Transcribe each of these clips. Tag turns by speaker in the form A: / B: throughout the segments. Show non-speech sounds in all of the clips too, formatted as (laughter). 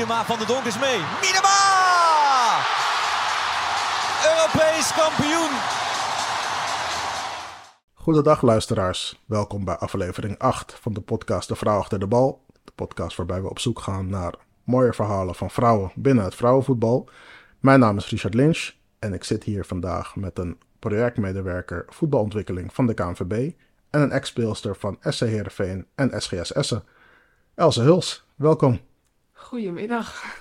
A: Miedema van de Donk is mee. Miedema! Europees kampioen!
B: Goedendag luisteraars, welkom bij aflevering 8 van de podcast De Vrouw Achter de Bal. De podcast waarbij we op zoek gaan naar mooie verhalen van vrouwen binnen het vrouwenvoetbal. Mijn naam is Richard Lynch en ik zit hier vandaag met een projectmedewerker voetbalontwikkeling van de KNVB en een ex-speelster van SC Heerenveen en SGS Essen. Else Huls, welkom.
C: Goedemiddag.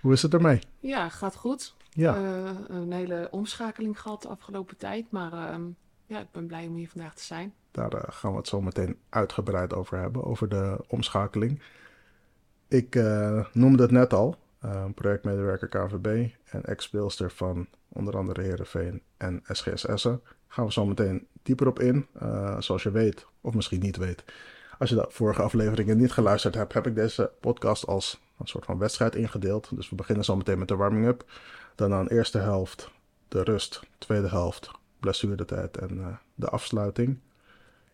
B: Hoe is het ermee? (laughs)
C: Ja, gaat goed.
B: Ja.
C: Uh, een hele omschakeling gehad de afgelopen tijd, maar uh, ja, ik ben blij om hier vandaag te zijn.
B: Daar uh, gaan we het zo meteen uitgebreid over hebben, over de omschakeling. Ik eh, noemde het net al, projectmedewerker KVB en ex-speelster van onder andere Heerenveen en SGS Essen. Gaan we zo meteen dieper op in. zoals je weet, of misschien niet weet, als je de vorige afleveringen niet geluisterd hebt, heb ik deze podcast als een soort van wedstrijd ingedeeld. Dus we beginnen zo meteen met de warming-up. Dan aan de eerste helft de rust, tweede helft blessuretijd en uh, de afsluiting.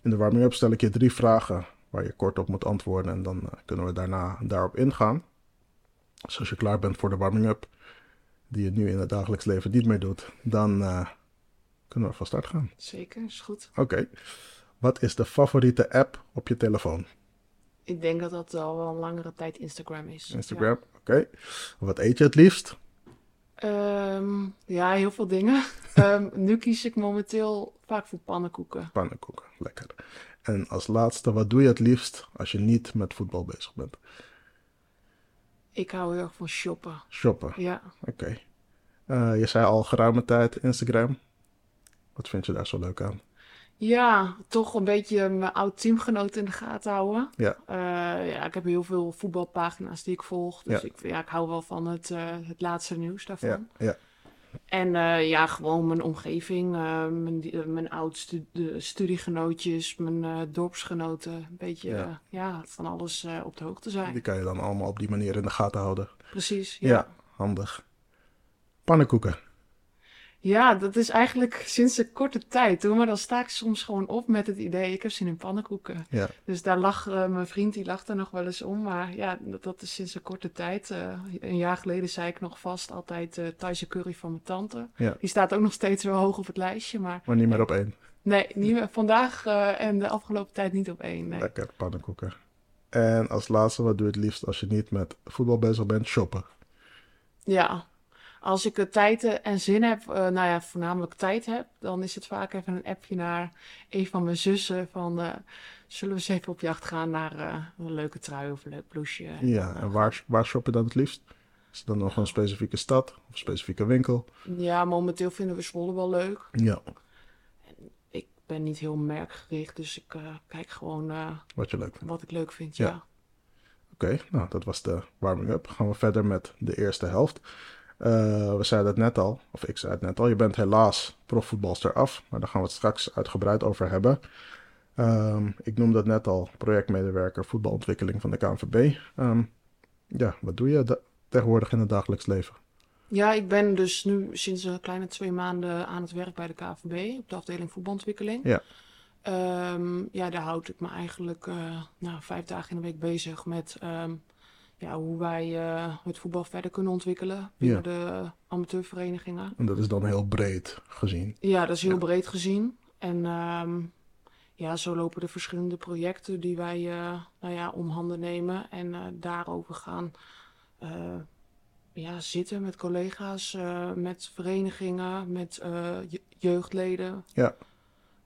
B: In de warming-up stel ik je drie vragen waar je kort op moet antwoorden en dan uh, kunnen we daarna daarop ingaan. Dus als je klaar bent voor de warming-up, die je nu in het dagelijks leven niet meer doet, dan uh, kunnen we van start gaan.
C: Zeker, is goed.
B: Oké. Okay. Wat is de favoriete app op je telefoon?
C: Ik denk dat dat al wel een langere tijd Instagram is.
B: Instagram, ja. oké. Okay. Wat eet je het liefst?
C: Um, ja, heel veel dingen. um, (laughs) nu kies ik momenteel vaak voor pannenkoeken.
B: Pannenkoeken, lekker. En als laatste, wat doe je het liefst als je niet met voetbal bezig bent?
C: Ik hou heel erg van shoppen.
B: Shoppen?
C: Ja.
B: Oké. Okay. Uh, je zei al geruime tijd Instagram. Wat vind je daar zo leuk aan?
C: Ja, toch een beetje mijn oud teamgenoot in de gaten houden.
B: Ja.
C: Uh, ja, ik heb heel veel voetbalpagina's die ik volg. Dus
B: Ja.
C: Ik, ja, ik hou wel van het, uh, het laatste nieuws daarvan.
B: Ja, ja.
C: En uh, ja, gewoon mijn omgeving, mijn, mijn oud stu studiegenootjes, mijn dorpsgenoten. Een beetje
B: Ja.
C: ja. van alles op de hoogte zijn.
B: Die kan je dan allemaal op die manier in de gaten houden.
C: Precies,
B: Ja,
C: ja.
B: handig. Pannenkoeken.
C: Ja, dat is eigenlijk sinds een korte tijd. Hoor. Maar dan sta ik soms gewoon op met het idee, ik heb zin in pannenkoeken.
B: Ja.
C: Dus daar lag uh, mijn vriend, die lacht er nog wel eens om. Maar ja, dat, dat is sinds een korte tijd. Uh, een jaar geleden zei ik nog vast altijd uh, Thaise curry van mijn tante.
B: Ja.
C: Die staat ook nog steeds wel hoog op het lijstje. Maar,
B: Maar niet meer op één.
C: nee, niet meer, vandaag en de afgelopen tijd niet op één. Nee.
B: Lekker, pannenkoeken. En als laatste, wat doe je het liefst als je niet met voetbal bezig bent? Shoppen.
C: Ja, als ik tijd en zin heb, uh, nou ja, voornamelijk tijd heb, dan is het vaak even een appje naar een van mijn zussen van, uh, zullen we eens even op jacht gaan naar een leuke trui of een leuk blouseje.
B: Ja, en waar, waar shop je dan het liefst? Is het dan nog een specifieke stad of een specifieke winkel?
C: Ja, momenteel vinden we Zwolle wel leuk.
B: Ja.
C: En ik ben niet heel merkgericht, dus ik kijk gewoon
B: wat je leuk vindt.
C: Wat ik leuk vind,
B: ja.
C: ja.
B: Oké, okay, nou dat was de warming-up. Gaan we verder met de eerste helft. Uh, we zeiden het net al, of ik zei het net al, je bent helaas profvoetbalster af, maar daar gaan we het straks uitgebreid over hebben. Um, ik noemde het net al, projectmedewerker voetbalontwikkeling van de KNVB. Um, ja, wat doe je tegenwoordig in het dagelijks leven?
C: Ja, ik ben dus nu sinds een kleine twee maanden aan het werk bij de KNVB op de afdeling voetbalontwikkeling.
B: Ja.
C: Um, ja, daar houd ik me eigenlijk uh, nou, vijf dagen in de week bezig met ja, hoe wij uh, het voetbal verder kunnen ontwikkelen binnen
B: Ja.
C: de amateurverenigingen.
B: En dat is dan heel breed gezien.
C: Ja, dat is heel
B: Ja.
C: breed gezien. En um, ja, zo lopen de verschillende projecten die wij uh, nou ja, om handen nemen en uh, daarover gaan ja, zitten met collega's, met verenigingen, met je jeugdleden.
B: Ja.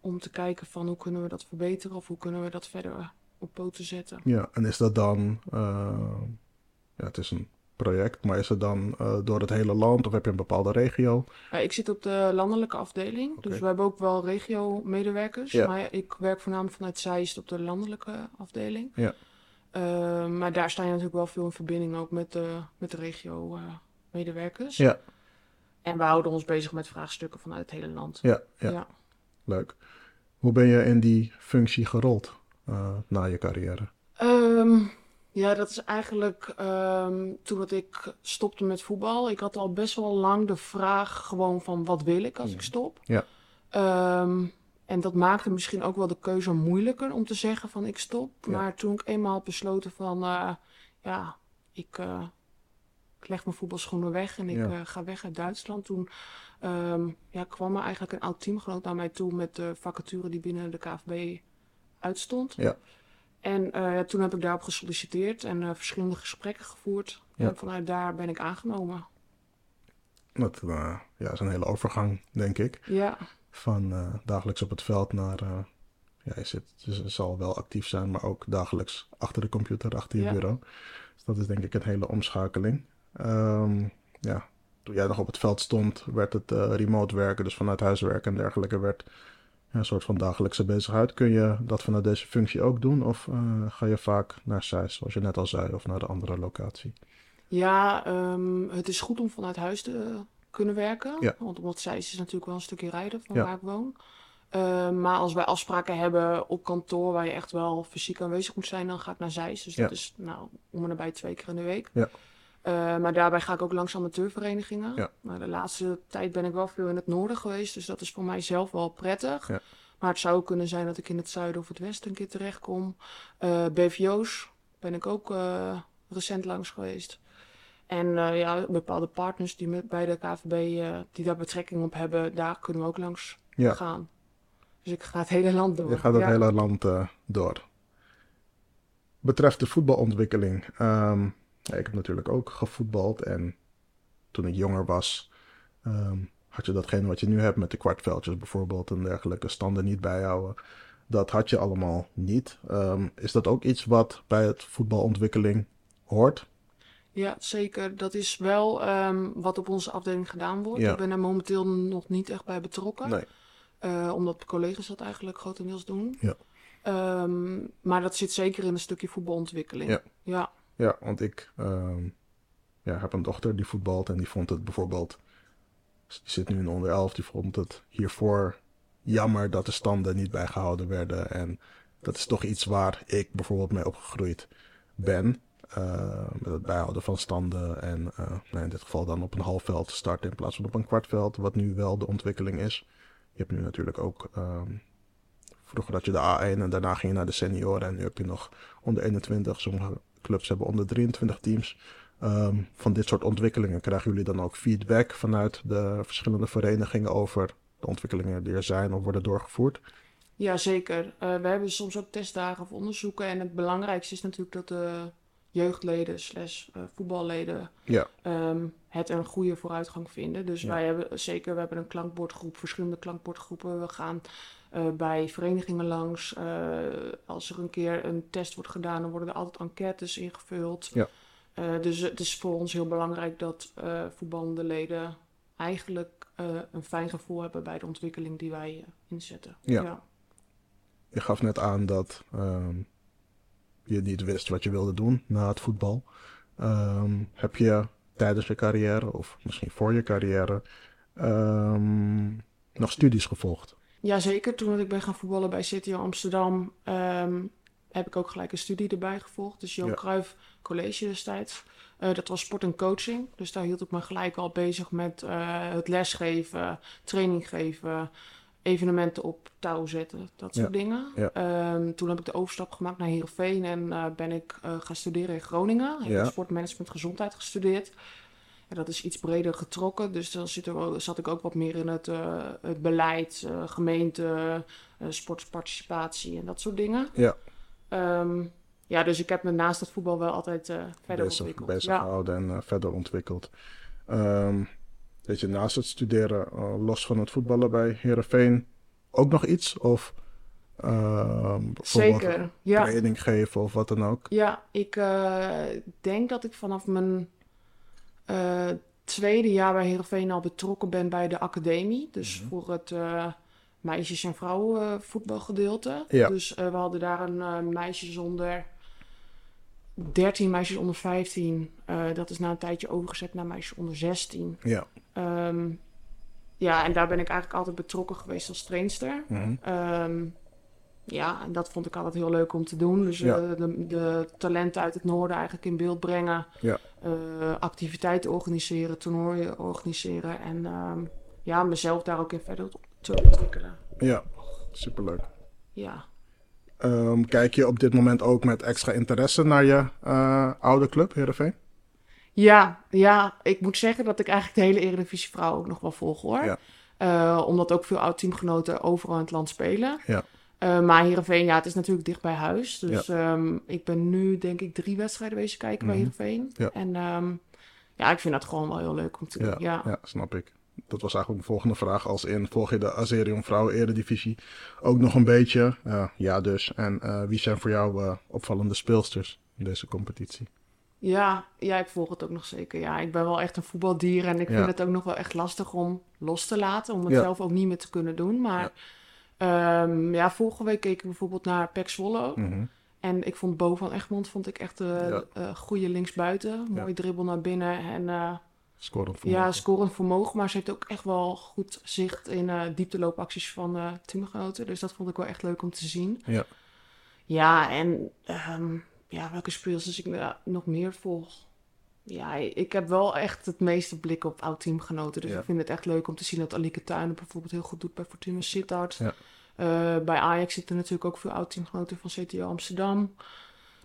C: Om te kijken van hoe kunnen we dat verbeteren of hoe kunnen we dat verder op poten zetten.
B: Ja, en is dat dan, uh, ja, het is een project, maar is het dan uh, door het hele land of heb je een bepaalde regio?
C: Uh, ik zit op de landelijke afdeling, dus we hebben ook wel regio-medewerkers.
B: Ja.
C: Maar ik werk voornamelijk vanuit Zeist op de landelijke afdeling.
B: Ja.
C: Uh, maar daar sta je natuurlijk wel veel in verbinding ook met de, met de regio-medewerkers.
B: Ja,
C: En we houden ons bezig met vraagstukken vanuit het hele land.
B: ja, ja,
C: Ja.
B: leuk. Hoe ben je in die functie gerold uh, na je carrière?
C: Um, ja, dat is eigenlijk um, toen dat ik stopte met voetbal. Ik had al best wel lang de vraag gewoon van wat wil ik als ik stop.
B: Ja.
C: Um, en dat maakte misschien ook wel de keuze moeilijker om te zeggen van ik stop.
B: Ja.
C: Maar toen ik eenmaal had besloten van uh, ja, ik, uh, ik leg mijn voetbalschoenen weg en ik
B: Ja.
C: eh, ga weg uit Duitsland. Toen ehm, ja, kwam er eigenlijk een oud teamgenoot naar mij toe met de vacature die binnen de KVB uitstond.
B: Ja.
C: En eh, toen heb ik daarop gesolliciteerd en eh, verschillende gesprekken gevoerd.
B: Ja.
C: En vanuit daar ben ik aangenomen.
B: Dat eh, ja, is een hele overgang, denk ik.
C: Ja,
B: Van dagelijks op het veld naar... ja, je, zit, je zal wel actief zijn, maar ook dagelijks achter de computer, achter je
C: Ja.
B: bureau. Dus dat is denk ik een hele omschakeling. Ehm, ja, toen jij nog op het veld stond, werd het remote werken, dus vanuit huis werken en dergelijke, werd een soort van dagelijkse bezigheid. Kun je dat vanuit deze functie ook doen? Of eh, ga je vaak naar SAIS, zoals je net al zei, of naar de andere locatie?
C: ja ehm, het is goed om vanuit huis te kunnen werken.
B: Ja.
C: Want omdat Zeist is natuurlijk wel een stukje rijden van
B: Ja.
C: waar ik woon. Ehm, maar als wij afspraken hebben op kantoor waar je echt wel fysiek aanwezig moet zijn, dan ga ik naar Zeist. Dus dat is nou om en nabij twee keer in de week.
B: Ja.
C: Eh, maar daarbij ga ik ook langs amateurverenigingen.
B: Ja.
C: Nou, de laatste tijd ben ik wel veel in het noorden geweest, dus dat is voor mij zelf wel prettig.
B: Ja.
C: Maar het zou ook kunnen zijn dat ik in het zuiden of het westen een keer terechtkom. Eh BVO's ben ik ook eh, recent langs geweest. En ja, bepaalde partners die met, bij de KVB die daar betrekking op hebben, daar kunnen we ook langs
B: Ja.
C: gaan. Dus ik ga het hele land door.
B: Je gaat het hele land door. Betreft de voetbalontwikkeling. ehm, ja, ik heb natuurlijk ook gevoetbald. En toen ik jonger was, ehm, had je datgene wat je nu hebt met de kwartveldjes bijvoorbeeld en dergelijke standen niet bijhouden. Dat had je allemaal niet. Ehm, is dat ook iets wat bij het voetbalontwikkeling hoort?
C: Ja, zeker. Dat is wel ehm, wat op onze afdeling gedaan wordt.
B: Ja.
C: Ik ben er momenteel nog niet echt bij betrokken.
B: Nee.
C: Eh, omdat collega's dat eigenlijk grotendeels doen.
B: Ja.
C: Maar dat zit zeker in een stukje voetbalontwikkeling.
B: Ja.
C: Ja,
B: Ja, want ik ehm, ja, heb een dochter die voetbalt en die vond het bijvoorbeeld, die zit nu in onder 11, die vond het hiervoor jammer dat de standen niet bijgehouden werden. En dat is toch iets waar ik bijvoorbeeld mee opgegroeid ben. eh, met het bijhouden van standen en eh, nou, in dit geval dan op een half veld starten in plaats van op een kwartveld, wat nu wel de ontwikkeling is. Je hebt nu natuurlijk ook, ehm, vroeger had je de A1 en daarna ging je naar de senioren en nu heb je nog onder 21. Sommige clubs hebben onder 23 teams. Ehm, van dit soort ontwikkelingen krijgen jullie dan ook feedback vanuit de verschillende verenigingen over de ontwikkelingen die er zijn of worden doorgevoerd?
C: ja zeker. Eh, we hebben soms ook testdagen of onderzoeken. En het belangrijkste is natuurlijk dat de jeugdleden slash eh, voetballeden
B: Ja,
C: ehm, het een goede vooruitgang vinden. Dus
B: Ja.
C: wij hebben zeker, we hebben een klankbordgroep, verschillende klankbordgroepen. We gaan eh, bij verenigingen langs. Eh, als er een keer een test wordt gedaan, dan worden er altijd enquêtes ingevuld.
B: Ja.
C: Eh, dus het is voor ons heel belangrijk dat voetballende leden eigenlijk een fijn gevoel hebben bij de ontwikkeling die wij inzetten.
B: Ja. je gaf net aan dat ehm, je niet wist wat je wilde doen na het voetbal. Ehm, heb je tijdens je carrière of misschien voor je carrière ehm, nog studies gevolgd?
C: Jazeker, toen ik ben gaan voetballen bij City Amsterdam, ehm, heb ik ook gelijk een studie erbij gevolgd. Dus Johan
B: Ja.
C: Cruijff College destijds. Eh, dat was sport en coaching. Dus daar hield ik me gelijk al bezig met eh, het lesgeven, training geven, evenementen op touw zetten, dat soort dingen.
B: ja.
C: Ehm, toen heb ik de overstap gemaakt naar Heerenveen en eh, ben ik gaan studeren in Groningen. Ik heb sportmanagement gezondheid gestudeerd. Dat is iets breder getrokken, dus dan zit er, zat ik ook wat meer in het, eh, het beleid, eh, gemeente, eh, sportparticipatie en dat soort dingen.
B: Ja.
C: Ehm, ja, dus ik heb me naast het voetbal wel altijd verder
B: bezig,
C: ontwikkeld.
B: bezig
C: ja.
B: gehouden en verder ontwikkeld. Ehm weet je, naast het studeren, los van het voetballen bij Herenveen, ook nog iets? Of
C: Zeker, ja.
B: training geven of wat dan ook?
C: Ja, ik denk dat ik vanaf mijn tweede jaar bij Heerenveen al betrokken ben bij de academie. Dus
B: Mhm.
C: voor het eh, meisjes- en vrouwenvoetbalgedeelte.
B: Ja.
C: Dus eh, we hadden daar een eh, meisjes onder 13, meisjes onder 15. Eh, dat is na een tijdje overgezet naar meisjes onder 16.
B: Ja.
C: Ehm, ja, en daar ben ik eigenlijk altijd betrokken geweest als trainster.
B: Mhm.
C: Ehm, ja, en dat vond ik altijd heel leuk om te doen. Dus
B: Ja.
C: eh, de, de talenten uit het noorden eigenlijk in beeld brengen.
B: Ja.
C: Eh, activiteiten organiseren, toernooien organiseren. En ehm, ja, mezelf daar ook in verder te ontwikkelen.
B: ja, superleuk.
C: Ja.
B: Ehm, kijk je op dit moment ook met extra interesse naar je eh, oude club, Heerenveen?
C: Ja, ja, ik moet zeggen dat ik eigenlijk de hele Eredivisie vrouw ook nog wel volg hoor.
B: Ja.
C: Eh, omdat ook veel oud-teamgenoten overal in het land spelen.
B: Ja.
C: Eh, maar Heerenveen, ja, het is natuurlijk dicht bij huis. Dus ehm, ik ben nu denk ik drie wedstrijden bezig kijken bij
B: Mhm.
C: Heerenveen.
B: Ja.
C: En ehm, ja, ik vind dat gewoon wel heel leuk om te doen.
B: Ja,
C: Ja.
B: snap ik. Dat was eigenlijk de volgende vraag. Als in, volg je de Azerion Vrouwen Eredivisie ook nog een beetje? Eh, ja, dus. En eh, wie zijn voor jou opvallende speelsters in deze competitie?
C: Ja, ja, ik volg het ook nog zeker. Ja, ik ben wel echt een voetbaldier en ik vind het ook nog wel echt lastig om los te laten. Om het zelf ook niet meer te kunnen doen. Maar ja, ja vorige week keek ik bijvoorbeeld naar Pek Zwolle.
B: Mhm.
C: En ik vond Bo van Egmond vond ik echt een
B: Ja.
C: eh, goede linksbuiten.
B: Ja.
C: Mooi dribbel naar binnen en eh,
B: Scorend
C: ja,
B: vermogen.
C: scorend vermogen. Maar ze heeft ook echt wel goed zicht in eh diepteloopacties van eh teamgenoten. Dus dat vond ik wel echt leuk om te zien.
B: Ja.
C: Ja, en ehm, ja, welke speelsters ik nog meer volg? Ja, ik heb wel echt het meeste blik op oud-teamgenoten. Dus
B: Ja.
C: ik vind het echt leuk om te zien dat Alike Tuinen bijvoorbeeld heel goed doet bij Fortuna Sittard.
B: Ja.
C: Eh, bij Ajax zitten natuurlijk ook veel oud-teamgenoten van CTO Amsterdam.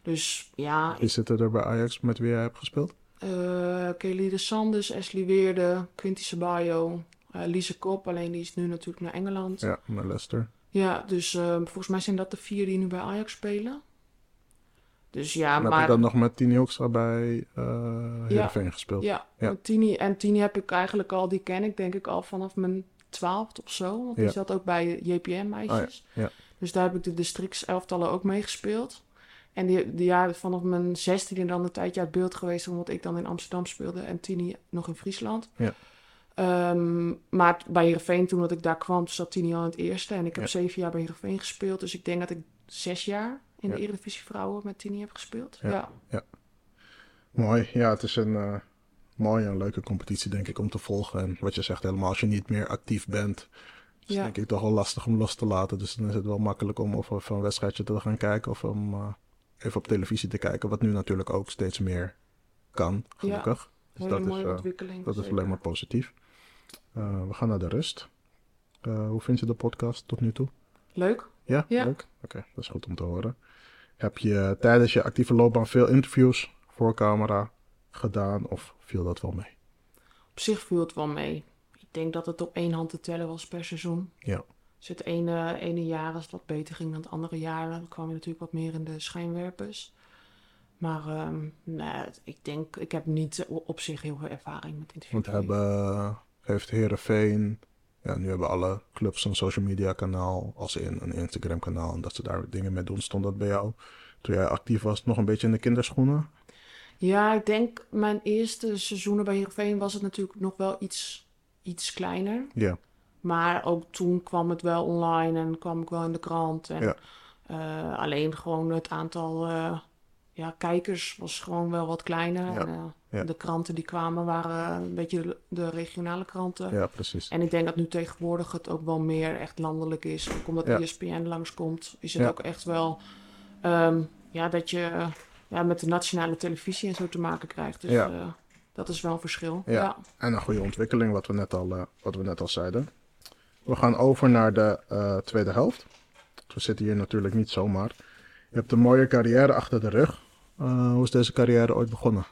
C: Dus ja,
B: Wie zitten er bij Ajax met wie jij hebt gespeeld?
C: eh Kelly de Sanders, Ashley Weerde, Quinty Ceballo, eh Lise Kop. Alleen die is nu natuurlijk naar Engeland. Ja,
B: Ja, naar Leicester.
C: dus eh, volgens mij zijn dat de vier die nu bij Ajax spelen. Dus ja,
B: en heb je
C: maar...
B: dan nog met Tini Hoekstra bij Heerenveen gespeeld?
C: Ja,
B: Ja.
C: Tini, en Tini heb ik eigenlijk al, die ken ik denk ik al vanaf mijn twaalfde of zo. Want die
B: Ja.
C: zat ook bij JPM meisjes.
B: Oh ja, ja.
C: Dus daar heb ik de districtselftallen ook mee gespeeld. En die, die jaren vanaf mijn zestiende dan een tijdje uit beeld geweest, omdat ik dan in Amsterdam speelde en Tini nog in Friesland.
B: Ja.
C: Ehm, maar bij Heerenveen, toen dat ik daar kwam, zat Tini al in het eerste. En ik heb
B: Ja.
C: zeven jaar bij Heerenveen gespeeld. Dus ik denk dat ik zes jaar in de
B: Ja.
C: Eredivisie Vrouwen met Tini heb gespeeld.
B: Ja.
C: ja.
B: Mooi. Ja, het is een eh, mooie en leuke competitie, denk ik, om te volgen. En wat je zegt, helemaal als je niet meer actief bent, is
C: Ja.
B: denk ik toch wel lastig om los te laten. Dus dan is het wel makkelijk om of een wedstrijdje te gaan kijken of om eh, even op televisie te kijken. Wat nu natuurlijk ook steeds meer kan, gelukkig. Dus
C: Hele
B: dat is,
C: ontwikkeling.
B: dat is alleen maar positief. We gaan naar de rust. Hoe vind je de podcast tot nu toe?
C: Leuk.
B: Ja,
C: Ja.
B: leuk. Oké, dat is goed om te horen. Heb je tijdens je actieve loopbaan veel interviews voor camera gedaan of viel dat wel mee?
C: Op zich viel het wel mee. Ik denk dat het op één hand te tellen was per seizoen.
B: Ja.
C: Dus het ene, ene jaar als het wat beter ging dan het andere jaren, dan kwam je natuurlijk wat meer in de schijnwerpers. Maar ehm, nee, ik denk, ik heb niet op zich heel veel ervaring met interviews.
B: Want hebben, heeft Herenveen, ja, nu hebben alle clubs een social media kanaal, als in een Instagram kanaal, en dat ze daar dingen mee doen. Stond dat bij jou, toen jij actief was, nog een beetje in de kinderschoenen?
C: Ja, ik denk mijn eerste seizoenen bij Heerenveen was het natuurlijk nog wel iets, iets kleiner.
B: Ja,
C: Maar ook toen kwam het wel online en kwam ik wel in de krant. En
B: Ja.
C: eh, alleen gewoon het aantal eh, ja, kijkers was gewoon wel wat kleiner.
B: Ja.
C: En, eh,
B: Ja.
C: De kranten die kwamen waren een beetje de, de regionale kranten.
B: ja precies.
C: En ik denk dat nu tegenwoordig het ook wel meer echt landelijk is. Ook omdat
B: Ja.
C: ESPN langskomt, is het ook echt wel ehm, ja, dat je ja, met de nationale televisie en zo te maken krijgt. Dus
B: Ja.
C: eh, dat is wel een verschil.
B: Ja.
C: Ja.
B: En een goede ontwikkeling, wat we net al, eh, wat we net al zeiden. We gaan over naar de tweede helft. We zitten hier natuurlijk niet zomaar. Je hebt een mooie carrière achter de rug. Eh, hoe is deze carrière ooit begonnen?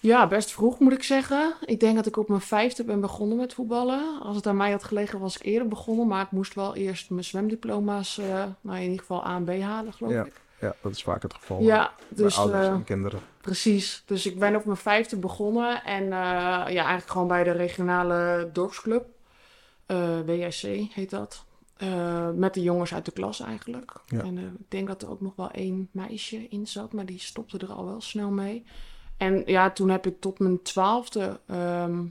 C: Ja, best vroeg moet ik zeggen. Ik denk dat ik op mijn vijfde ben begonnen met voetballen. Als het aan mij had gelegen was ik eerder begonnen. Maar ik moest wel eerst mijn zwemdiploma's, eh, nou in ieder geval A en B halen geloof
B: Ja,
C: ik.
B: Ja, dat is vaak het geval.
C: Ja,
B: bij
C: dus
B: ouders
C: eh,
B: en kinderen.
C: precies. Dus ik ben op mijn vijfde begonnen. En eh, ja, eigenlijk gewoon bij de regionale dorpsclub. Eh WIC heet dat. Eh, met de jongens uit de klas eigenlijk.
B: Ja.
C: En eh, ik denk dat er ook nog wel één meisje in zat, maar die stopte er al wel snel mee. En ja, toen heb ik tot mijn twaalfde ehm,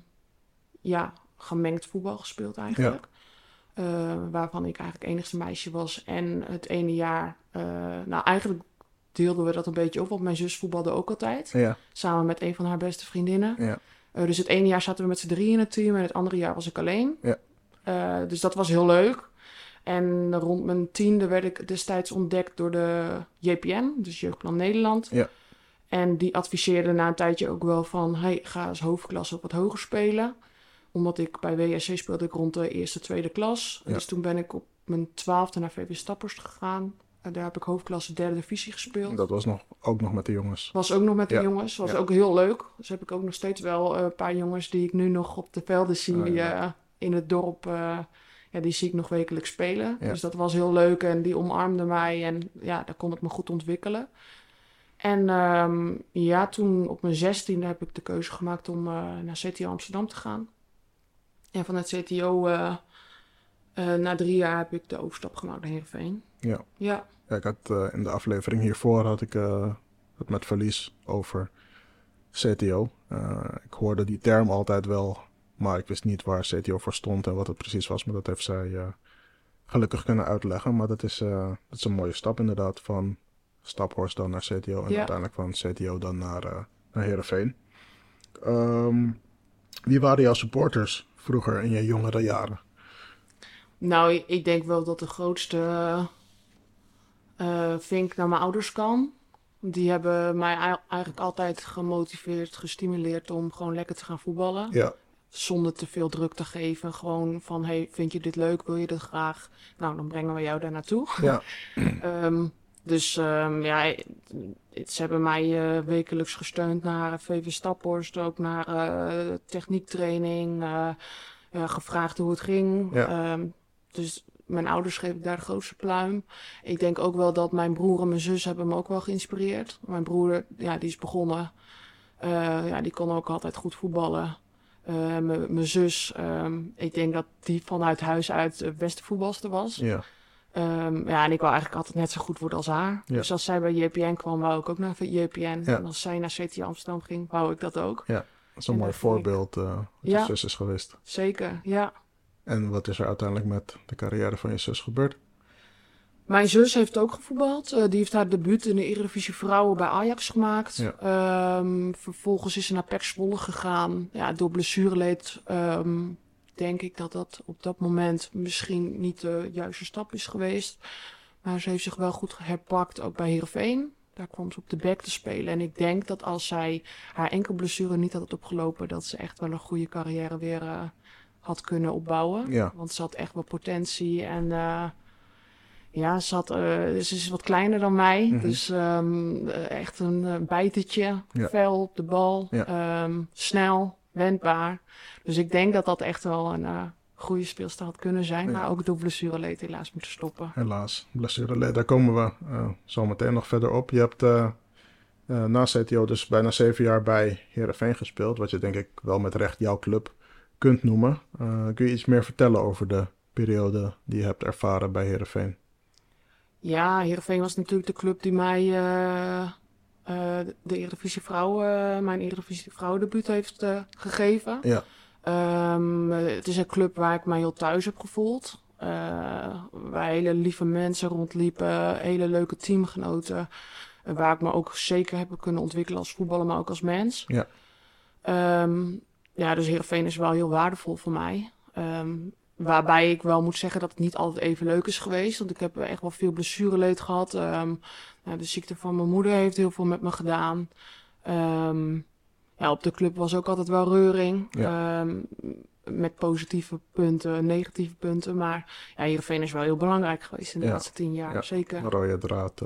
C: ja, gemengd voetbal gespeeld eigenlijk. Eh, waarvan ik eigenlijk enigste meisje was. En het ene jaar, nou eigenlijk deelden we dat een beetje op, want mijn zus voetbalde ook altijd.
B: Ja,
C: Samen met een van haar beste vriendinnen.
B: ja,
C: dus het ene jaar zaten we met z'n drieën in het team en het andere jaar was ik alleen.
B: Ja.
C: Dus dat was heel leuk. En rond mijn tiende werd ik destijds ontdekt door de JPN, dus Jeugdplan Nederland.
B: Ja.
C: En die adviseerde na een tijdje ook wel van, hey, ga eens hoofdklasse op wat hoger spelen. Omdat ik bij WSC speelde ik rond de eerste, tweede klas.
B: Ja.
C: Dus toen ben ik op mijn twaalfde naar VV Stappers gegaan. Eh, daar heb ik hoofdklasse derde divisie gespeeld.
B: Dat was nog, ook nog met de jongens.
C: Was ook nog met de
B: Ja.
C: jongens. Was
B: Ja.
C: ook heel leuk. Dus heb ik ook nog steeds wel eh, een paar jongens die ik nu nog op de velden zie
B: Oh, ja.
C: eh, in het dorp. eh, ja, die zie ik nog wekelijks spelen.
B: Ja.
C: Dus dat was heel leuk en die omarmden mij en ja, daar kon ik me goed ontwikkelen. En ehm, ja, toen op mijn zestiende heb ik de keuze gemaakt om eh, naar CTO Amsterdam te gaan. En van het CTO, eh, eh, na drie jaar heb ik de overstap gemaakt naar Heerenveen.
B: Ja.
C: Ja,
B: Ja, ik had in de aflevering hiervoor had ik het met verlies over CTO. Ik hoorde die term altijd wel, maar ik wist niet waar CTO voor stond en wat het precies was. Maar dat heeft zij eh, gelukkig kunnen uitleggen. Maar dat is, eh, dat is een mooie stap inderdaad, van Staphorst dan naar CTO en
C: Ja.
B: uiteindelijk van CTO dan naar, eh naar Heerenveen. Ehm, wie waren jouw supporters vroeger in je jongere jaren?
C: Nou, ik- denk wel dat de grootste vink naar mijn ouders kan. Die hebben mij ei- eigenlijk altijd gemotiveerd, gestimuleerd om gewoon lekker te gaan voetballen.
B: Ja,
C: Zonder te veel druk te geven. Gewoon van, hey, vind je dit leuk? Wil je dit graag? Nou, dan brengen we jou daar naartoe.
B: ja, (laughs)
C: Ehm, dus ehm, ja, ze hebben mij eh, wekelijks gesteund naar VV Staphorst, ook naar eh, techniektraining, eh, gevraagd hoe het ging.
B: Ja.
C: Ehm, dus mijn ouders geven daar de grootste pluim. Ik denk ook wel dat mijn broer en mijn zus hebben me ook wel geïnspireerd. Mijn broer, ja, die is begonnen. Eh, ja, die kon ook altijd goed voetballen. Eh, mijn zus, ehm, ik denk dat die vanuit huis uit de beste voetbalster was.
B: ja.
C: Ehm, ja, en ik wou eigenlijk altijd net zo goed worden als haar.
B: Ja.
C: Dus als zij bij JPN kwam, wou ik ook naar JPN.
B: Ja.
C: En als zij naar CT Amsterdam ging, wou ik dat ook.
B: Dat is een
C: En
B: mooi
C: vond ik-
B: voorbeeld eh wat
C: Ja.
B: je zus is geweest.
C: Zeker, ja.
B: En wat is er uiteindelijk met de carrière van je zus gebeurd?
C: Mijn zus heeft ook gevoetbald. Eh, die heeft haar debuut in de Eredivisie Vrouwen bij Ajax gemaakt.
B: Ja.
C: Ehm, vervolgens is ze naar PEC Zwolle gegaan. Ja, door blessureleed ehm, denk ik dat dat op dat moment misschien niet de juiste stap is geweest. Maar ze heeft zich wel goed herpakt, ook bij Heerenveen. Daar kwam ze op de back te spelen. En ik denk dat als zij haar enkel blessure niet had opgelopen... dat ze echt wel een goede carrière weer eh, had kunnen opbouwen.
B: Ja.
C: Want ze had echt wel potentie en... eh, ja, ze, had, eh, ze is wat kleiner dan mij.
B: Mhm.
C: Dus ehm, eh, echt een eh, bijtertje.
B: Ja.
C: Fel op de bal.
B: Ja.
C: ehm, snel, wendbaar. Dus ik denk dat dat echt wel een eh, goede speelster had kunnen zijn.
B: Ja.
C: Maar ook door blessureleed helaas moeten stoppen.
B: Helaas, blessure. Daar komen we eh, zo meteen nog verder op. Je hebt eh, eh, na CTO dus bijna zeven jaar bij Heerenveen gespeeld. Wat je denk ik wel met recht jouw club kunt noemen. Eh, kun je iets meer vertellen over de periode die je hebt ervaren bij Heerenveen?
C: Ja, Heerenveen was natuurlijk de club die mij eh, de Eredivisie Vrouwen, eh, mijn Eredivisie Vrouwendebuut heeft gegeven.
B: Ja,
C: Ehm, eh, het is een club waar ik mij heel thuis heb gevoeld. Waar hele lieve mensen rondliepen, hele leuke teamgenoten. waar ik me ook zeker heb kunnen ontwikkelen als voetballer, maar ook als mens.
B: Ja.
C: Ehm, ja, dus Heerenveen is wel heel waardevol voor mij. Ehm, waarbij ik wel moet zeggen dat het niet altijd even leuk is geweest. Want ik heb echt wel veel blessureleed gehad. Ehm, nou, de ziekte van mijn moeder heeft heel veel met me gedaan. Ehm, ja, op de club was ook altijd wel reuring. Ehm, met positieve punten, negatieve punten. Maar ja, Heerenveen is wel heel belangrijk geweest in de
B: Ja.
C: laatste tien jaar.
B: Ja.
C: Zeker.
B: een rode draad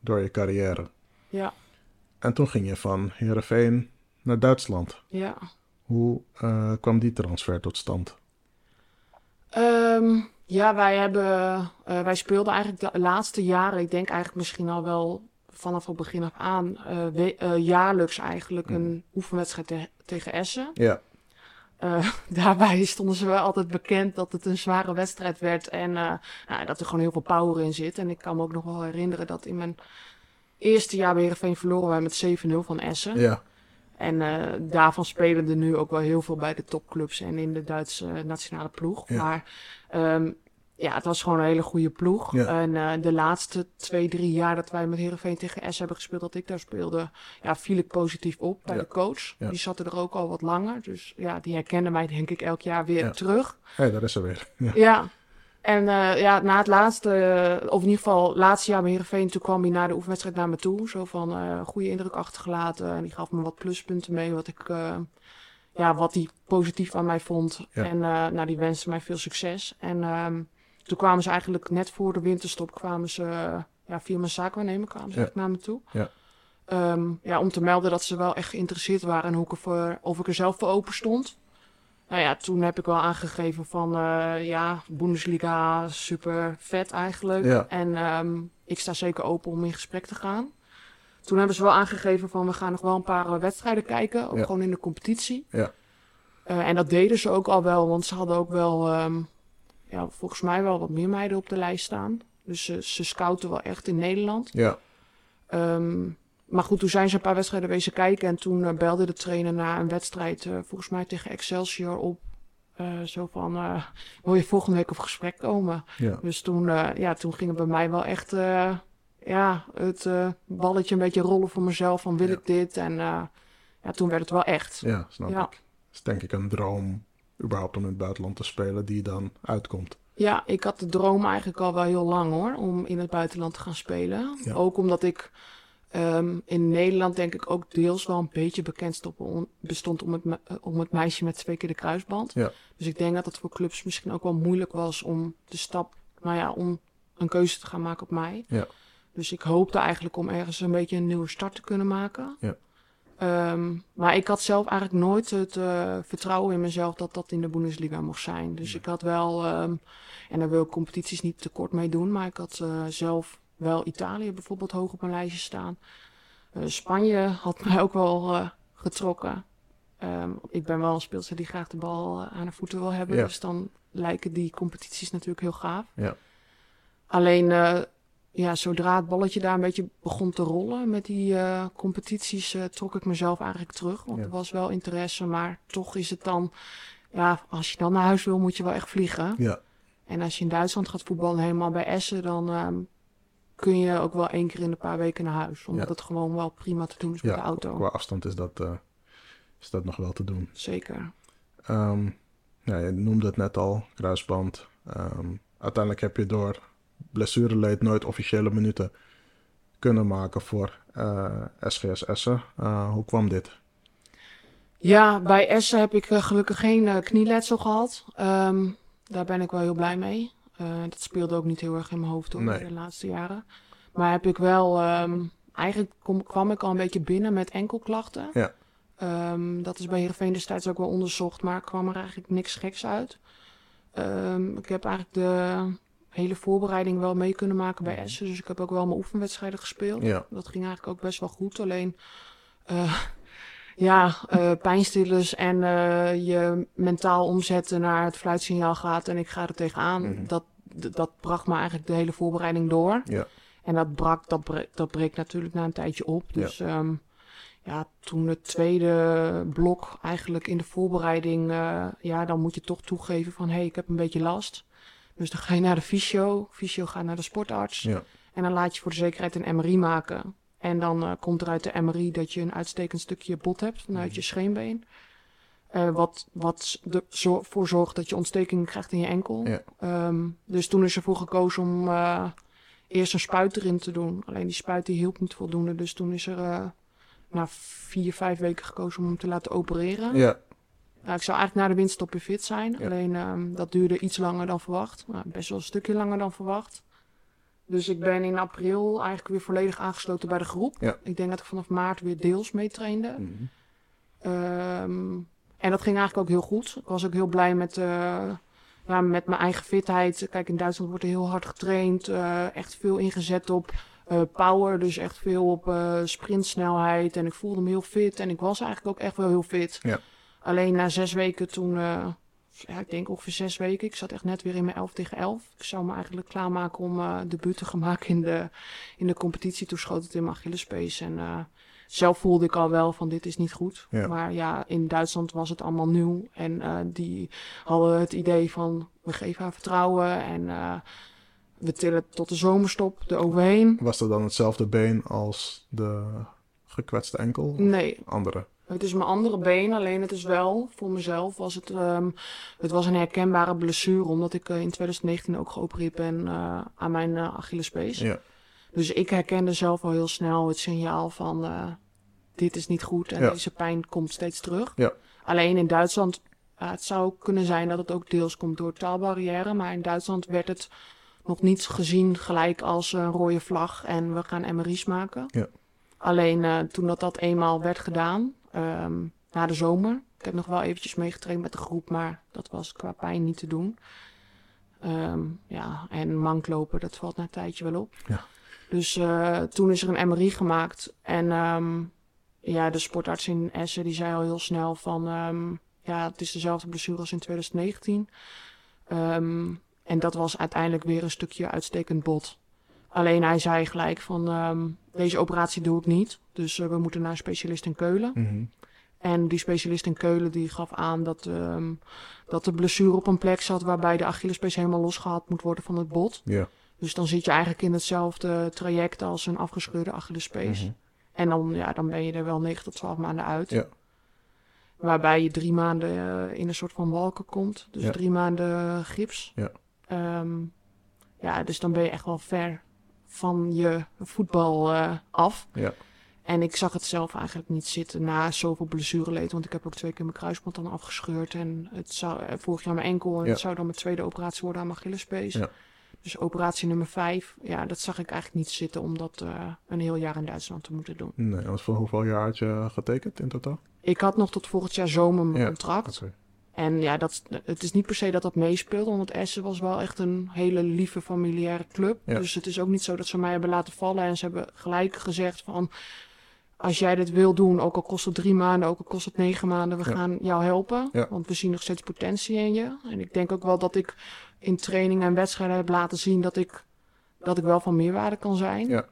B: door je carrière.
C: Ja,
B: En toen ging je van Heerenveen naar Duitsland.
C: ja.
B: Hoe eh, kwam die transfer tot stand?
C: Ehm, ja, wij, hebben, eh, wij speelden eigenlijk de laatste jaren, ik denk eigenlijk misschien al wel vanaf het begin af aan, we- eh, jaarlijks eigenlijk een oefenwedstrijd te- tegen Essen.
B: Ja, (laughs)
C: daarbij stonden ze wel altijd bekend dat het een zware wedstrijd werd en nou, dat er gewoon heel veel power in zit. En ik kan me ook nog wel herinneren dat in mijn eerste jaar bij Heerenveen verloren wij met 7-0 van Essen.
B: ja,
C: En eh, daarvan spelen er nu ook wel heel veel bij de topclubs en in de Duitse eh, nationale ploeg.
B: Ja.
C: Maar ehm, ja, het was gewoon een hele goede ploeg.
B: Ja.
C: En eh, de laatste twee, drie jaar dat wij met Heerenveen tegen S hebben gespeeld, dat ik daar speelde, ja, viel ik positief op bij
B: Ja.
C: de coach. Die zat er ook al wat langer. Dus ja, die herkende mij denk ik elk jaar weer terug.
B: Hé, daar is ze weer. (laughs) Ja.
C: En eh, ja, na het laatste, eh, of in ieder geval laatste jaar bij Heerenveen, toen kwam hij na de oefenwedstrijd naar me toe. Zo van, eh goede indruk achtergelaten. En die gaf me wat pluspunten mee, wat ik, ja, wat hij positief aan mij vond.
B: Ja.
C: En nou, die wenste mij veel succes. En ehm, toen kwamen ze eigenlijk net voor de winterstop, kwamen ze, ja, via mijn zaakwaarnemer kwamen ze
B: Ja.
C: echt naar me toe.
B: Ja.
C: Ehm, ja, om te melden dat ze wel echt geïnteresseerd waren in hoe ik er voor, of ik er zelf voor open stond. Nou ja, toen heb ik wel aangegeven van eh, ja, Bundesliga, super vet eigenlijk.
B: Ja.
C: En ehm, ik sta zeker open om in gesprek te gaan. Toen hebben ze wel aangegeven van we gaan nog wel een paar eh, wedstrijden kijken, ook
B: Ja.
C: gewoon in de competitie.
B: Ja.
C: Eh, en dat deden ze ook al wel, want ze hadden ook wel, ehm, ja, volgens mij wel wat meer meiden op de lijst staan. Dus ze, ze scouten wel echt in Nederland.
B: Ja,
C: Ehm, maar goed, toen zijn ze een paar wedstrijden wezen kijken. En toen eh, belde de trainer na een wedstrijd, eh, volgens mij tegen Excelsior, op. eh, zo van, wil je volgende week op gesprek komen?
B: ja,
C: Dus toen, ja, toen ging het bij mij wel echt ja, het balletje een beetje rollen voor mezelf. Van wil
B: Ja.
C: ik dit? En ja, toen werd het wel echt.
B: ja, snap
C: Ja.
B: ik. Het is denk ik een droom überhaupt om in het buitenland te spelen die dan uitkomt.
C: Ja, ik had de droom eigenlijk al wel heel lang hoor, om in het buitenland te gaan spelen. Ook omdat ik ehm, in Nederland denk ik ook deels wel een beetje bekend bestond om het, me- om het meisje met twee keer de kruisband.
B: Ja.
C: Dus ik denk dat het voor clubs misschien ook wel moeilijk was om de stap, nou ja, om een keuze te gaan maken op mij.
B: Ja.
C: Dus ik hoopte eigenlijk om ergens een beetje een nieuwe start te kunnen maken.
B: Ja.
C: Ehm, maar ik had zelf eigenlijk nooit het eh, vertrouwen in mezelf dat dat in de Bundesliga mocht zijn. Dus ik had wel, ehm, en daar wil ik competities niet tekort mee doen, maar ik had eh, zelf wel Italië bijvoorbeeld hoog op mijn lijstje staan. Eh, Spanje had (laughs) mij ook wel eh, getrokken. Ehm, ik ben wel een speelster die graag de bal eh, aan de voeten wil hebben,
B: Ja.
C: dus dan lijken die competities natuurlijk heel gaaf.
B: Ja.
C: Alleen, ja, zodra het balletje daar een beetje begon te rollen met die competities, trok ik mezelf eigenlijk terug. Want
B: Ja.
C: er was wel interesse, maar toch is het dan, ja, als je dan naar huis wil, moet je wel echt vliegen.
B: Ja,
C: En als je in Duitsland gaat voetballen, helemaal bij Essen, dan ehm, kun je ook wel één keer in de paar weken naar huis. Omdat het gewoon wel prima te doen is met de auto.
B: qua afstand is dat, eh, is dat nog wel te doen.
C: Zeker.
B: Ja, je noemde het net al, kruisband. Ehm, uiteindelijk heb je door blessureleed nooit officiële minuten kunnen maken voor eh, SGS Essen. Eh, hoe kwam dit?
C: Ja, bij Essen heb ik gelukkig geen knieletsel gehad. Ehm, daar ben ik wel heel blij mee. Eh, dat speelde ook niet heel erg in mijn hoofd door
B: Nee.
C: de laatste jaren. Maar heb ik wel, ehm, eigenlijk kom- kwam ik al een beetje binnen met enkelklachten.
B: Ja.
C: Ehm, dat is bij Heerenveen destijds ook wel onderzocht, maar kwam er eigenlijk niks geks uit. Ehm, ik heb eigenlijk de hele voorbereiding wel mee kunnen maken bij Essen. Dus ik heb ook wel mijn oefenwedstrijden gespeeld.
B: Ja.
C: Dat ging eigenlijk ook best wel goed. Alleen, eh, ja, eh, pijnstillers en eh, je mentaal omzetten naar het fluitsignaal gaat en ik ga er tegenaan.
B: Mhm.
C: dat, dat bracht me eigenlijk de hele voorbereiding door.
B: Ja.
C: En dat brak, dat, bre- dat breekt natuurlijk na een tijdje op. Dus ja, ja toen het tweede blok eigenlijk in de voorbereiding, eh, ja, dan moet je toch toegeven van hé, hey, ik heb een beetje last. Dus dan ga je naar de fysio, fysio gaat naar de sportarts.
B: Ja.
C: En dan laat je voor de zekerheid een MRI maken. En dan eh, komt er uit de MRI dat je een uitstekend stukje bot hebt vanuit je scheenbeen. Eh, wat wat ervoor zorgt dat je ontsteking krijgt in je enkel.
B: Ja.
C: Ehm, dus toen is ervoor gekozen om eh, eerst een spuit erin te doen. Alleen die spuit die hielp niet voldoende. Dus toen is er na vier, vijf weken gekozen om hem te laten opereren.
B: Ja,
C: Nou, ik zou eigenlijk na de winststop weer fit zijn.
B: Ja.
C: Alleen ehm, dat duurde iets langer dan verwacht. Nou, best wel een stukje langer dan verwacht. Dus ik ben in april eigenlijk weer volledig aangesloten bij de groep.
B: Ja.
C: Ik denk dat ik vanaf maart weer deels meetrainde.
B: Mhm.
C: Ehm, en dat ging eigenlijk ook heel goed. Ik was ook heel blij met, eh, ja, met mijn eigen fitheid. Kijk, in Duitsland wordt er heel hard getraind. eh, echt veel ingezet op eh, power. Dus echt veel op sprintsnelheid. En ik voelde me heel fit. En ik was eigenlijk ook echt wel heel fit.
B: Ja.
C: Alleen na zes weken toen... ja, ik denk ongeveer zes weken. Ik zat echt net weer in mijn 11 tegen 11. Ik zou me eigenlijk klaarmaken om eh debuut te gaan (laughs) maken in de, in de competitie. Toen schoot het in mijn Achillespees. En eh, zelf voelde ik al wel van dit is niet goed.
B: Ja.
C: Maar ja, in Duitsland was het allemaal nieuw. En eh, die hadden het idee van we geven haar vertrouwen. En we tillen tot de zomerstop eroverheen.
B: Was dat dan hetzelfde been als de gekwetste enkel?
C: Nee,
B: Andere.
C: Het is mijn andere been, alleen het is wel, voor mezelf was het, ehm, het was een herkenbare blessure, omdat ik eh, in 2019 ook geopereerd ben eh, aan mijn eh, Achillespees.
B: Ja,
C: Dus ik herkende zelf al heel snel het signaal van, dit is niet goed en
B: Ja.
C: deze pijn komt steeds terug.
B: Ja.
C: Alleen in Duitsland, het zou kunnen zijn dat het ook deels komt door taalbarrière, maar in Duitsland werd het nog niet gezien gelijk als een rode vlag en we gaan MRI's maken.
B: Ja.
C: Alleen toen dat, dat eenmaal werd gedaan, ehm, na de zomer. Ik heb nog wel eventjes meegetraind met de groep, maar dat was qua pijn niet te doen. Ehm, ja, en manklopen, dat valt na een tijdje wel op.
B: Ja.
C: Dus eh, toen is er een MRI gemaakt. En ehm, ja, de sportarts in Essen die zei al heel snel van... ja, het is dezelfde blessure als in 2019. Ehm, en dat was uiteindelijk weer een stukje uitstekend bot. Alleen hij zei gelijk van... ehm, deze operatie doe ik niet. Dus eh, we moeten naar een specialist in Keulen.
B: Mhm.
C: En die specialist in Keulen die gaf aan dat, ehm, dat de blessure op een plek zat... waarbij de Achillespees helemaal losgehaald moet worden van het bot.
B: Ja.
C: Dus dan zit je eigenlijk in hetzelfde traject als een afgescheurde Achillespees.
B: Mhm.
C: En dan, ja, dan ben je er wel 9 tot 12 maanden uit.
B: Ja.
C: Waarbij je drie maanden eh, in een soort van walken komt. Dus
B: Ja.
C: drie maanden gips.
B: Ja.
C: Ehm, ja, dus dan ben je echt wel ver van je voetbal eh, af.
B: Ja.
C: En ik zag het zelf eigenlijk niet zitten na zoveel blessureleed. Want ik heb ook twee keer mijn kruisband dan afgescheurd. En het zou, eh, vorig jaar mijn enkel. En
B: Ja.
C: het zou dan mijn tweede operatie worden aan mijn Achillespees.
B: Ja.
C: Dus operatie nummer vijf. Ja, dat zag ik eigenlijk niet zitten om dat eh, een heel jaar in Duitsland te moeten doen.
B: Nee, want voor hoeveel jaar had je getekend in totaal?
C: Ik had nog tot volgend jaar zomer mijn
B: Ja,
C: contract. En ja, dat, het is niet per se dat dat meespeelt, want Essen was wel echt een hele lieve familiaire club.
B: Ja.
C: Dus het is ook niet zo dat ze mij hebben laten vallen en ze hebben gelijk gezegd van... Als jij dit wil doen, ook al kost het drie maanden, ook al kost het negen maanden, we
B: Ja.
C: gaan jou helpen.
B: Ja.
C: Want we zien nog steeds potentie in je. En ik denk ook wel dat ik in training en wedstrijden heb laten zien dat ik, dat ik wel van meerwaarde kan zijn.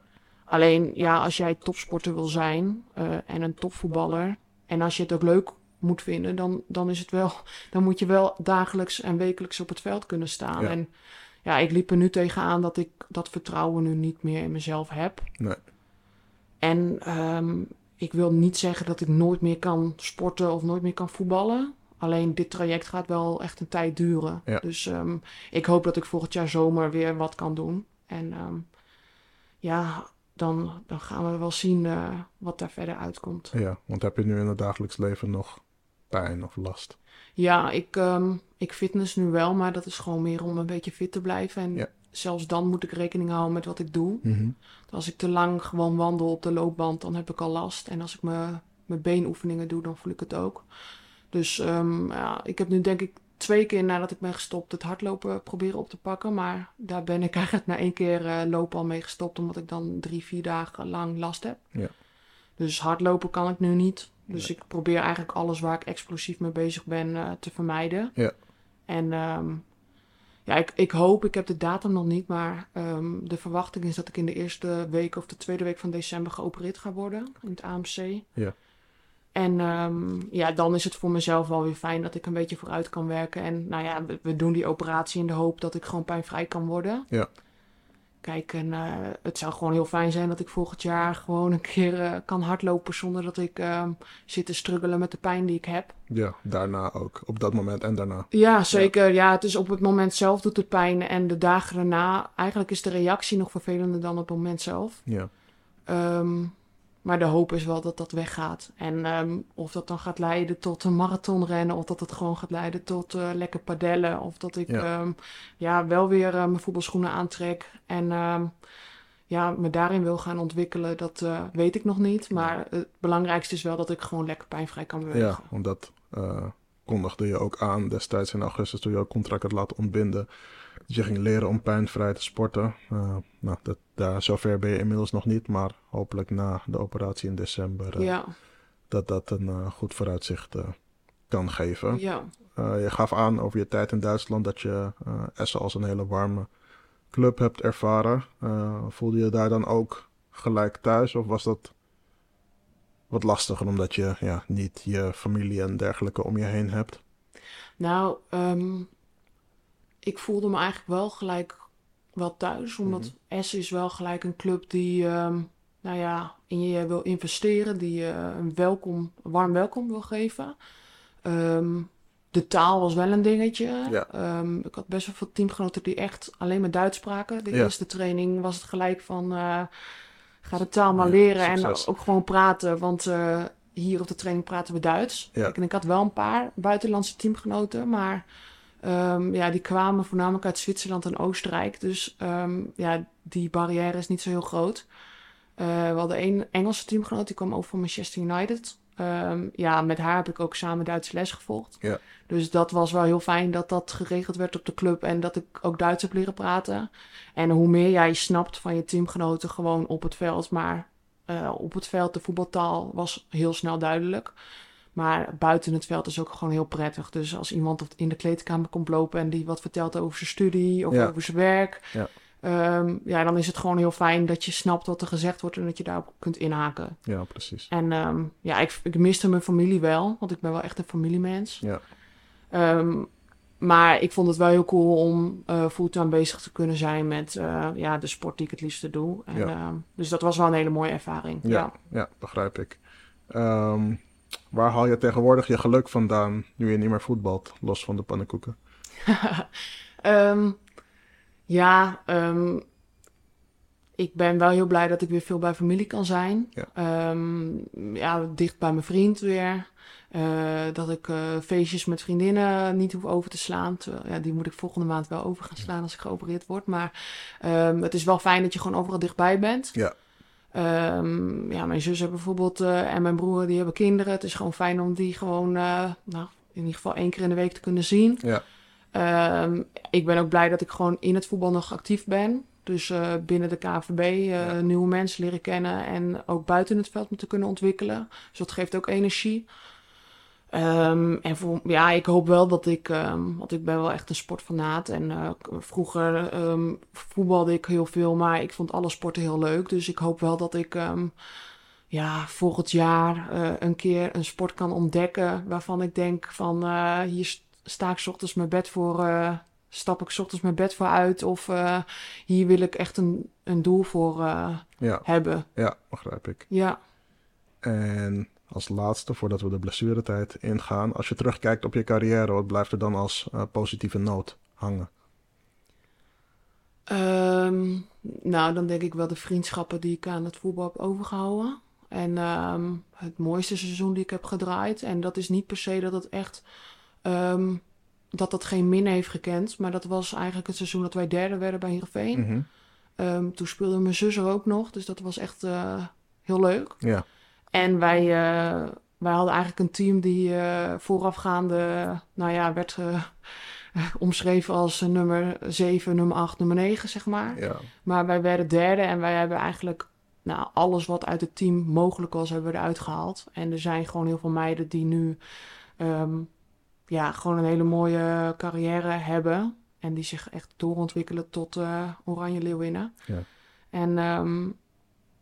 C: Alleen, ja, als jij topsporter wil zijn eh, en een topvoetballer... en als je het ook leuk moet vinden, dan, dan is het wel (laughs) dan moet je wel dagelijks en wekelijks op het veld kunnen staan.
B: Ja.
C: En ja, ik liep er nu tegenaan dat ik dat vertrouwen nu niet meer in mezelf heb.
B: Nee.
C: En ehm, ik wil niet zeggen dat ik nooit meer kan sporten of nooit meer kan voetballen. Alleen dit traject gaat wel echt een tijd duren.
B: Ja.
C: Dus ehm, ik hoop dat ik volgend jaar zomer weer wat kan doen. En ehm, ja, dan, dan gaan we wel zien eh, wat daar verder uitkomt.
B: Ja, want heb je nu in het dagelijks leven nog pijn of last?
C: Ja, ik, ehm, ik fitness nu wel, maar dat is gewoon meer om een beetje fit te blijven. En
B: Ja.
C: zelfs dan moet ik rekening houden met wat ik doe.
B: Mhm.
C: Als ik te lang gewoon wandel op de loopband, dan heb ik al last. En als ik mijn, mijn beenoefeningen doe, dan voel ik het ook. Dus ehm, ja, ik heb nu denk ik twee keer nadat ik ben gestopt het hardlopen proberen op te pakken. Maar daar ben ik (laughs) eigenlijk na één keer eh, lopen al mee gestopt, omdat ik dan drie, vier dagen lang last heb.
B: Ja.
C: Dus hardlopen kan ik nu niet. Dus ik probeer eigenlijk alles waar ik explosief mee bezig ben eh, te vermijden.
B: Ja.
C: En ehm, ja, ik, ik hoop, ik heb de datum nog niet, maar ehm, de verwachting is dat ik in de eerste week of de tweede week van december geopereerd ga worden in het AMC.
B: Ja.
C: En ehm, ja, dan is het voor mezelf wel weer fijn dat ik een beetje vooruit kan werken. En nou ja, we, we doen die operatie in de hoop dat ik gewoon pijnvrij kan worden.
B: Ja.
C: Kijk, en eh, het zou gewoon heel fijn zijn dat ik volgend jaar gewoon een keer eh, kan hardlopen zonder dat ik ehm, zit te struggelen met de pijn die ik heb.
B: Ja, daarna ook. Op dat moment en daarna.
C: Ja, zeker. Ja. het is op het moment zelf doet het pijn en de dagen daarna, eigenlijk is de reactie nog vervelender dan op het moment zelf.
B: Ja.
C: Ehm, maar de hoop is wel dat dat weggaat. En ehm, of dat dan gaat leiden tot een marathonrennen, of dat het gewoon gaat leiden tot eh, lekker padellen. Of dat ik
B: Ja.
C: ja. ja, wel weer eh, mijn voetbalschoenen aantrek en ehm, ja, me daarin wil gaan ontwikkelen, dat eh, weet ik nog niet. Maar het belangrijkste is wel dat ik gewoon lekker pijnvrij kan bewegen.
B: Ja, want dat eh, kondigde je ook aan destijds in augustus toen je ook contract had laten ontbinden. Je ging leren om pijnvrij te sporten. Eh, nou, dat, daar, zover ben je inmiddels nog niet, maar hopelijk na de operatie in december eh,
C: ja,
B: dat dat een eh, goed vooruitzicht kan geven.
C: ja.
B: Je gaf aan over je tijd in Duitsland dat je Essen als een hele warme club hebt ervaren. Voelde je daar dan ook gelijk thuis of was dat wat lastiger omdat je ja, niet je familie en dergelijke om je heen hebt?
C: Nou, ehm, ik voelde me eigenlijk wel gelijk wel thuis. Omdat Essen is wel gelijk een club die, ehm, nou ja, in je wil investeren. Die je een welkom, een warm welkom wil geven. Ehm, de taal was wel een dingetje.
B: Ja.
C: Ehm, ik had best wel veel teamgenoten die echt alleen maar Duits spraken. De
B: Ja.
C: eerste training was het gelijk van... eh, ga de taal maar leren en ook gewoon praten. Want eh, hier op de training praten we Duits.
B: Ja.
C: Kijk, en ik had wel een paar buitenlandse teamgenoten, maar Ehm, ja, die kwamen voornamelijk uit Zwitserland en Oostenrijk. Dus ehm, ja, die barrière is niet zo heel groot. Eh, we hadden één Engelse teamgenoot, die kwam over van Manchester United. Ehm, ja, met haar heb ik ook samen Duitse les gevolgd.
B: Ja.
C: Dus dat was wel heel fijn dat dat geregeld werd op de club en dat ik ook Duits heb leren praten. En hoe meer jij snapt van je teamgenoten gewoon op het veld, maar eh, op het veld, de voetbaltaal was heel snel duidelijk. Maar buiten het veld is ook gewoon heel prettig. Dus als iemand in de kleedkamer komt lopen en die wat vertelt over zijn studie of
B: Ja.
C: over zijn werk,
B: Ja.
C: ehm, ja, dan is het gewoon heel fijn dat je snapt wat er gezegd wordt en dat je daarop kunt inhaken.
B: Ja, precies.
C: En ehm, ja, ik, ik miste mijn familie wel, want ik ben wel echt een familiemens.
B: Ja.
C: Ehm, maar ik vond het wel heel cool om eh fulltime bezig te kunnen zijn met eh, ja, de sport die ik het liefste doe. En,
B: Ja.
C: dus dat was wel een hele mooie ervaring.
B: Ja,
C: Ja.
B: ja. begrijp ik. Waar haal je tegenwoordig je geluk vandaan nu je niet meer voetbalt, los van de pannenkoeken? (laughs)
C: Ehm, ja, ehm, ik ben wel heel blij dat ik weer veel bij familie kan zijn.
B: Ja.
C: Ehm, ja, dicht bij mijn vriend weer. Eh, dat ik eh, feestjes met vriendinnen niet hoef over te slaan. Terwijl, ja, die moet ik volgende maand wel over gaan slaan als ik geopereerd word. Maar het is wel fijn dat je gewoon overal dichtbij bent.
B: Ja.
C: Ehm, ja, mijn zus heeft bijvoorbeeld eh, en mijn broer die hebben kinderen. Het is gewoon fijn om die gewoon, eh, nou, in ieder geval één keer in de week te kunnen zien.
B: Ja.
C: Ehm, ik ben ook blij dat ik gewoon in het voetbal nog actief ben. Dus eh, binnen de KVB
B: Ja.
C: nieuwe mensen leren kennen en ook buiten het veld me te kunnen ontwikkelen. Dus dat geeft ook energie. Ehm, en voor, ja, ik hoop wel dat ik, ehm, want ik ben wel echt een sportfanaat. En eh, vroeger ehm, voetbalde ik heel veel, maar ik vond alle sporten heel leuk. Dus ik hoop wel dat ik ja, volgend jaar eh, een keer een sport kan ontdekken waarvan ik denk van eh, hier st- sta ik ochtends mijn bed voor, stap ik ochtends mijn bed voor uit. Of hier wil ik echt een, een doel voor
B: Ja,
C: hebben.
B: ja, begrijp ik.
C: Ja.
B: En als laatste, voordat we de blessuretijd ingaan, als je terugkijkt op je carrière, wat blijft er dan als eh, positieve noot hangen?
C: Ehm, nou, dan denk ik wel de vriendschappen die ik aan het voetbal heb overgehouden. En ehm, het mooiste seizoen die ik heb gedraaid. En dat is niet per se dat het echt. ehm, dat dat geen min heeft gekend. Maar dat was eigenlijk het seizoen dat wij derde werden bij Heerenveen. Ehm, toen speelde mijn zus er ook nog. Dus dat was echt eh, heel leuk.
B: Ja,
C: En wij, eh, wij hadden eigenlijk een team die eh, voorafgaande, nou ja, werd eh, (laughs) omschreven als nummer 7, nummer 8, nummer 9, zeg maar.
B: ja,
C: Maar wij werden derde en wij hebben eigenlijk nou, alles wat uit het team mogelijk was, hebben we eruit gehaald. En er zijn gewoon heel veel meiden die nu ehm, ja, gewoon een hele mooie carrière hebben. En die zich echt doorontwikkelen tot eh, Oranje Leeuwinnen.
B: Ja.
C: En ehm,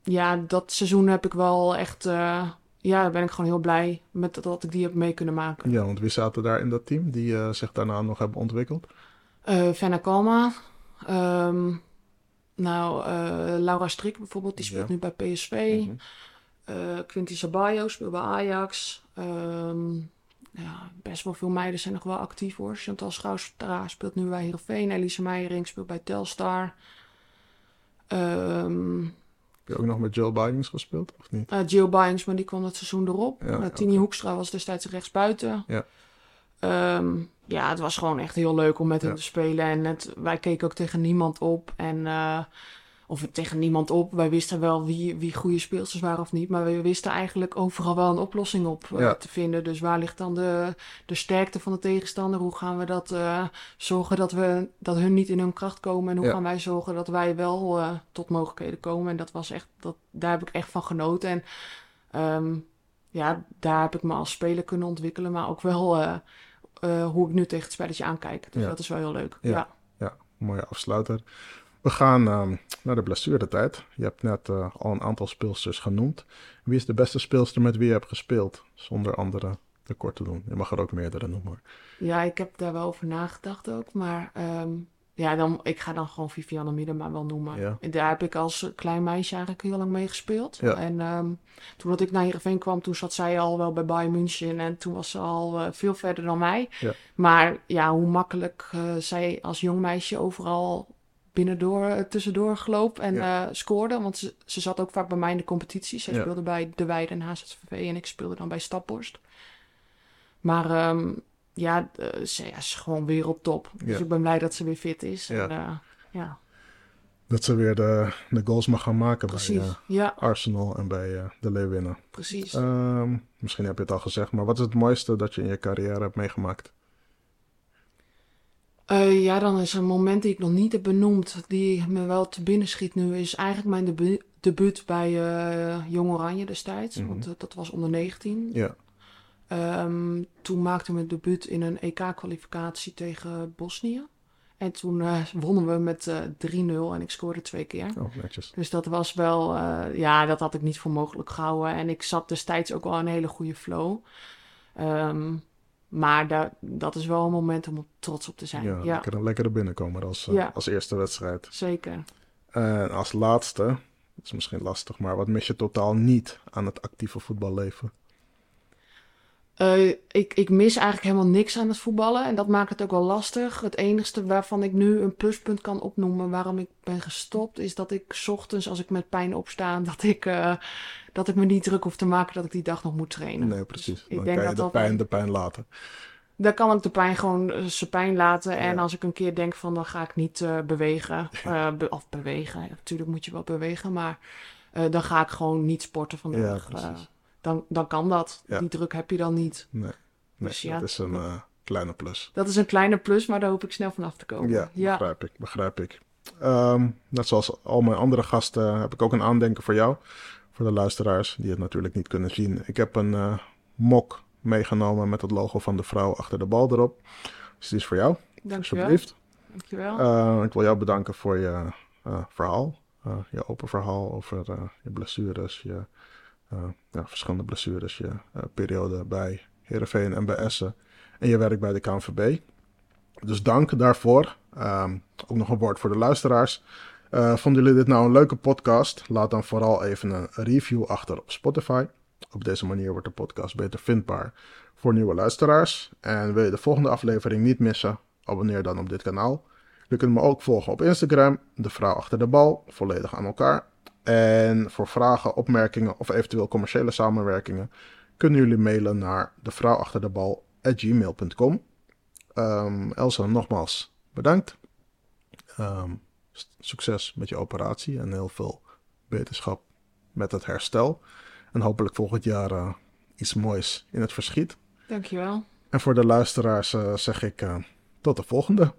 C: ja, dat seizoen heb ik wel echt... eh, ja, daar ben ik gewoon heel blij met dat, dat ik die heb mee kunnen maken.
B: ja, want wie zaten daar in dat team die eh, zich daarna nog hebben ontwikkeld?
C: Fenna Kalma. ehm, nou, Laura Strik bijvoorbeeld, die speelt
B: Ja.
C: nu bij PSV.
B: Mhm.
C: Eh Quinty Sabayo speelt bij Ajax. Ehm, ja, best wel veel meiden zijn nog wel actief hoor. Chantal Schouwstra speelt nu bij Heerenveen. Elise Meijering speelt bij Telstar. Ehm
B: Heb je ook nog met Jill Bidings gespeeld, of niet?
C: eh, Jill Byings, maar die kwam het seizoen erop.
B: Ja,
C: Tini. Hoekstra was destijds rechtsbuiten.
B: Ja.
C: Ehm, ja, het was gewoon echt heel leuk om met
B: Ja.
C: hem te spelen. En het, wij keken ook tegen niemand op. En, eh, of tegen niemand op. Wij wisten wel wie, wie goede speelsters waren of niet. Maar we wisten eigenlijk overal wel een oplossing op eh, te vinden. Dus waar ligt dan de, de sterkte van de tegenstander? Hoe gaan we dat eh, zorgen dat, we, dat hun niet in hun kracht komen? En hoe
B: Ja.
C: gaan wij zorgen dat wij wel eh, tot mogelijkheden komen? En dat was echt, dat, daar heb ik echt van genoten. En ehm, ja, daar heb ik me als speler kunnen ontwikkelen. Maar ook wel hoe ik nu tegen het spelletje aankijk. Dus
B: Ja.
C: dat is wel heel leuk.
B: Ja.
C: Ja,
B: mooie afsluiter. We gaan ehm, naar de blessuretijd. Je hebt net eh, al een aantal speelsters genoemd. Wie is de beste speelster met wie je hebt gespeeld? Zonder anderen tekort te doen. Je mag er ook meerdere noemen. hoor.
C: Ja, ik heb daar wel over nagedacht ook. Maar ehm, ja, dan, ik ga dan gewoon Vivianne Miedema wel noemen.
B: Ja.
C: En Daar heb ik als klein meisje eigenlijk heel lang mee gespeeld.
B: Ja.
C: En ehm, toen dat ik naar Heerenveen kwam, toen zat zij al wel bij Bayern München. En toen was ze al eh, veel verder dan mij.
B: Ja.
C: Maar ja, hoe makkelijk eh, zij als jong meisje overal binnendoor, eh, tussendoor gelopen en
B: Ja.
C: eh, scoorde. Want ze, ze zat ook vaak bij mij in de competitie. Zij
B: Ja.
C: speelde bij De Weide en HZVV en ik speelde dan bij Staphorst. Maar ehm, ja, eh, ze ja, is gewoon wereldtop. Dus
B: Ja.
C: ik ben blij dat ze weer fit is. En, ja,
B: Dat ze weer de, de goals mag gaan maken
C: precies.
B: bij
C: ja,
B: Arsenal en bij de Leeuwinnen.
C: precies.
B: Ehm, misschien heb je het al gezegd, maar wat is het mooiste dat je in je carrière hebt meegemaakt?
C: Eh, ja, dan is een moment die ik nog niet heb benoemd, die me wel te binnen schiet nu, is eigenlijk mijn debu debuut bij eh, Jong Oranje destijds.
B: Mhm.
C: Want eh, dat was onder 19.
B: Ja,
C: Ehm, toen maakte mijn debuut in een EK-kwalificatie tegen Bosnië. En toen wonnen we met eh 3-0 en ik scoorde twee keer.
B: oh, netjes.
C: Dus dat was wel, ja, dat had ik niet voor mogelijk gehouden. En ik zat destijds ook wel in een hele goede flow. Ehm, maar da dat is wel een moment om trots op te zijn.
B: Ja,
C: Ja,
B: Lekker, een lekkere binnenkomer als, eh,
C: Ja.
B: als eerste wedstrijd.
C: zeker.
B: En als laatste, dat is misschien lastig, maar wat mis je totaal niet aan het actieve voetballeven?
C: Eh, ik, ik mis eigenlijk helemaal niks aan het voetballen en dat maakt het ook wel lastig. Het enige waarvan ik nu een pluspunt kan opnoemen waarom ik ben gestopt, is dat ik 's ochtends als ik met pijn opsta, dat ik, eh, dat ik me niet druk hoef te maken dat ik die dag nog moet trainen.
B: Nee, precies.
C: Dus ik
B: Dan
C: denk
B: kan je
C: dat
B: de
C: dat-
B: pijn de pijn laten.
C: Dan kan ik de pijn gewoon eh, zijn pijn laten. En
B: Ja.
C: als ik een keer denk van dan ga ik niet bewegen. (laughs) be- of bewegen. Ja, natuurlijk moet je wel bewegen. Maar dan ga ik gewoon niet sporten
B: Ja,
C: vandaag.
B: precies.
C: Dan, dan kan dat.
B: Ja.
C: Die druk heb je dan niet.
B: Nee, nee
C: Dus ja.
B: dat is een eh, kleine plus.
C: Dat is een kleine plus, maar daar hoop ik snel vanaf te komen.
B: Ja,
C: ja.
B: begrijp ik, begrijp ik. Ehm, net zoals al mijn andere gasten heb ik ook een aandenken voor jou. Voor de luisteraars die het natuurlijk niet kunnen zien. Ik heb een eh, mok meegenomen met het logo van de vrouw achter de bal erop. Dus die is voor jou,
C: Dankjewel.
B: alsjeblieft.
C: Dankjewel.
B: Eh, ik wil jou bedanken voor je verhaal. Je open verhaal over je blessures, je ja, verschillende blessures, je eh, periode bij Heerenveen en bij Essen en je werk bij de KNVB. Dus dank daarvoor. Ehm, ook nog een woord voor de luisteraars. Eh, vonden jullie dit nou een leuke podcast? Laat dan vooral even een review achter op Spotify. Op deze manier wordt de podcast beter vindbaar voor nieuwe luisteraars. En wil je de volgende aflevering niet missen? Abonneer dan op dit kanaal. Je kunt me ook volgen op Instagram, de vrouw achter de bal, volledig aan elkaar. En voor vragen, opmerkingen of eventueel commerciële samenwerkingen kunnen jullie mailen naar de vrouw achter de bal gmail.com. Ehm Elsa, nogmaals bedankt. Ehm, succes met je operatie en heel veel beterschap met het herstel. En hopelijk volgend jaar eh, iets moois in het verschiet.
C: Dankjewel.
B: En voor de luisteraars eh, zeg ik eh, tot de volgende.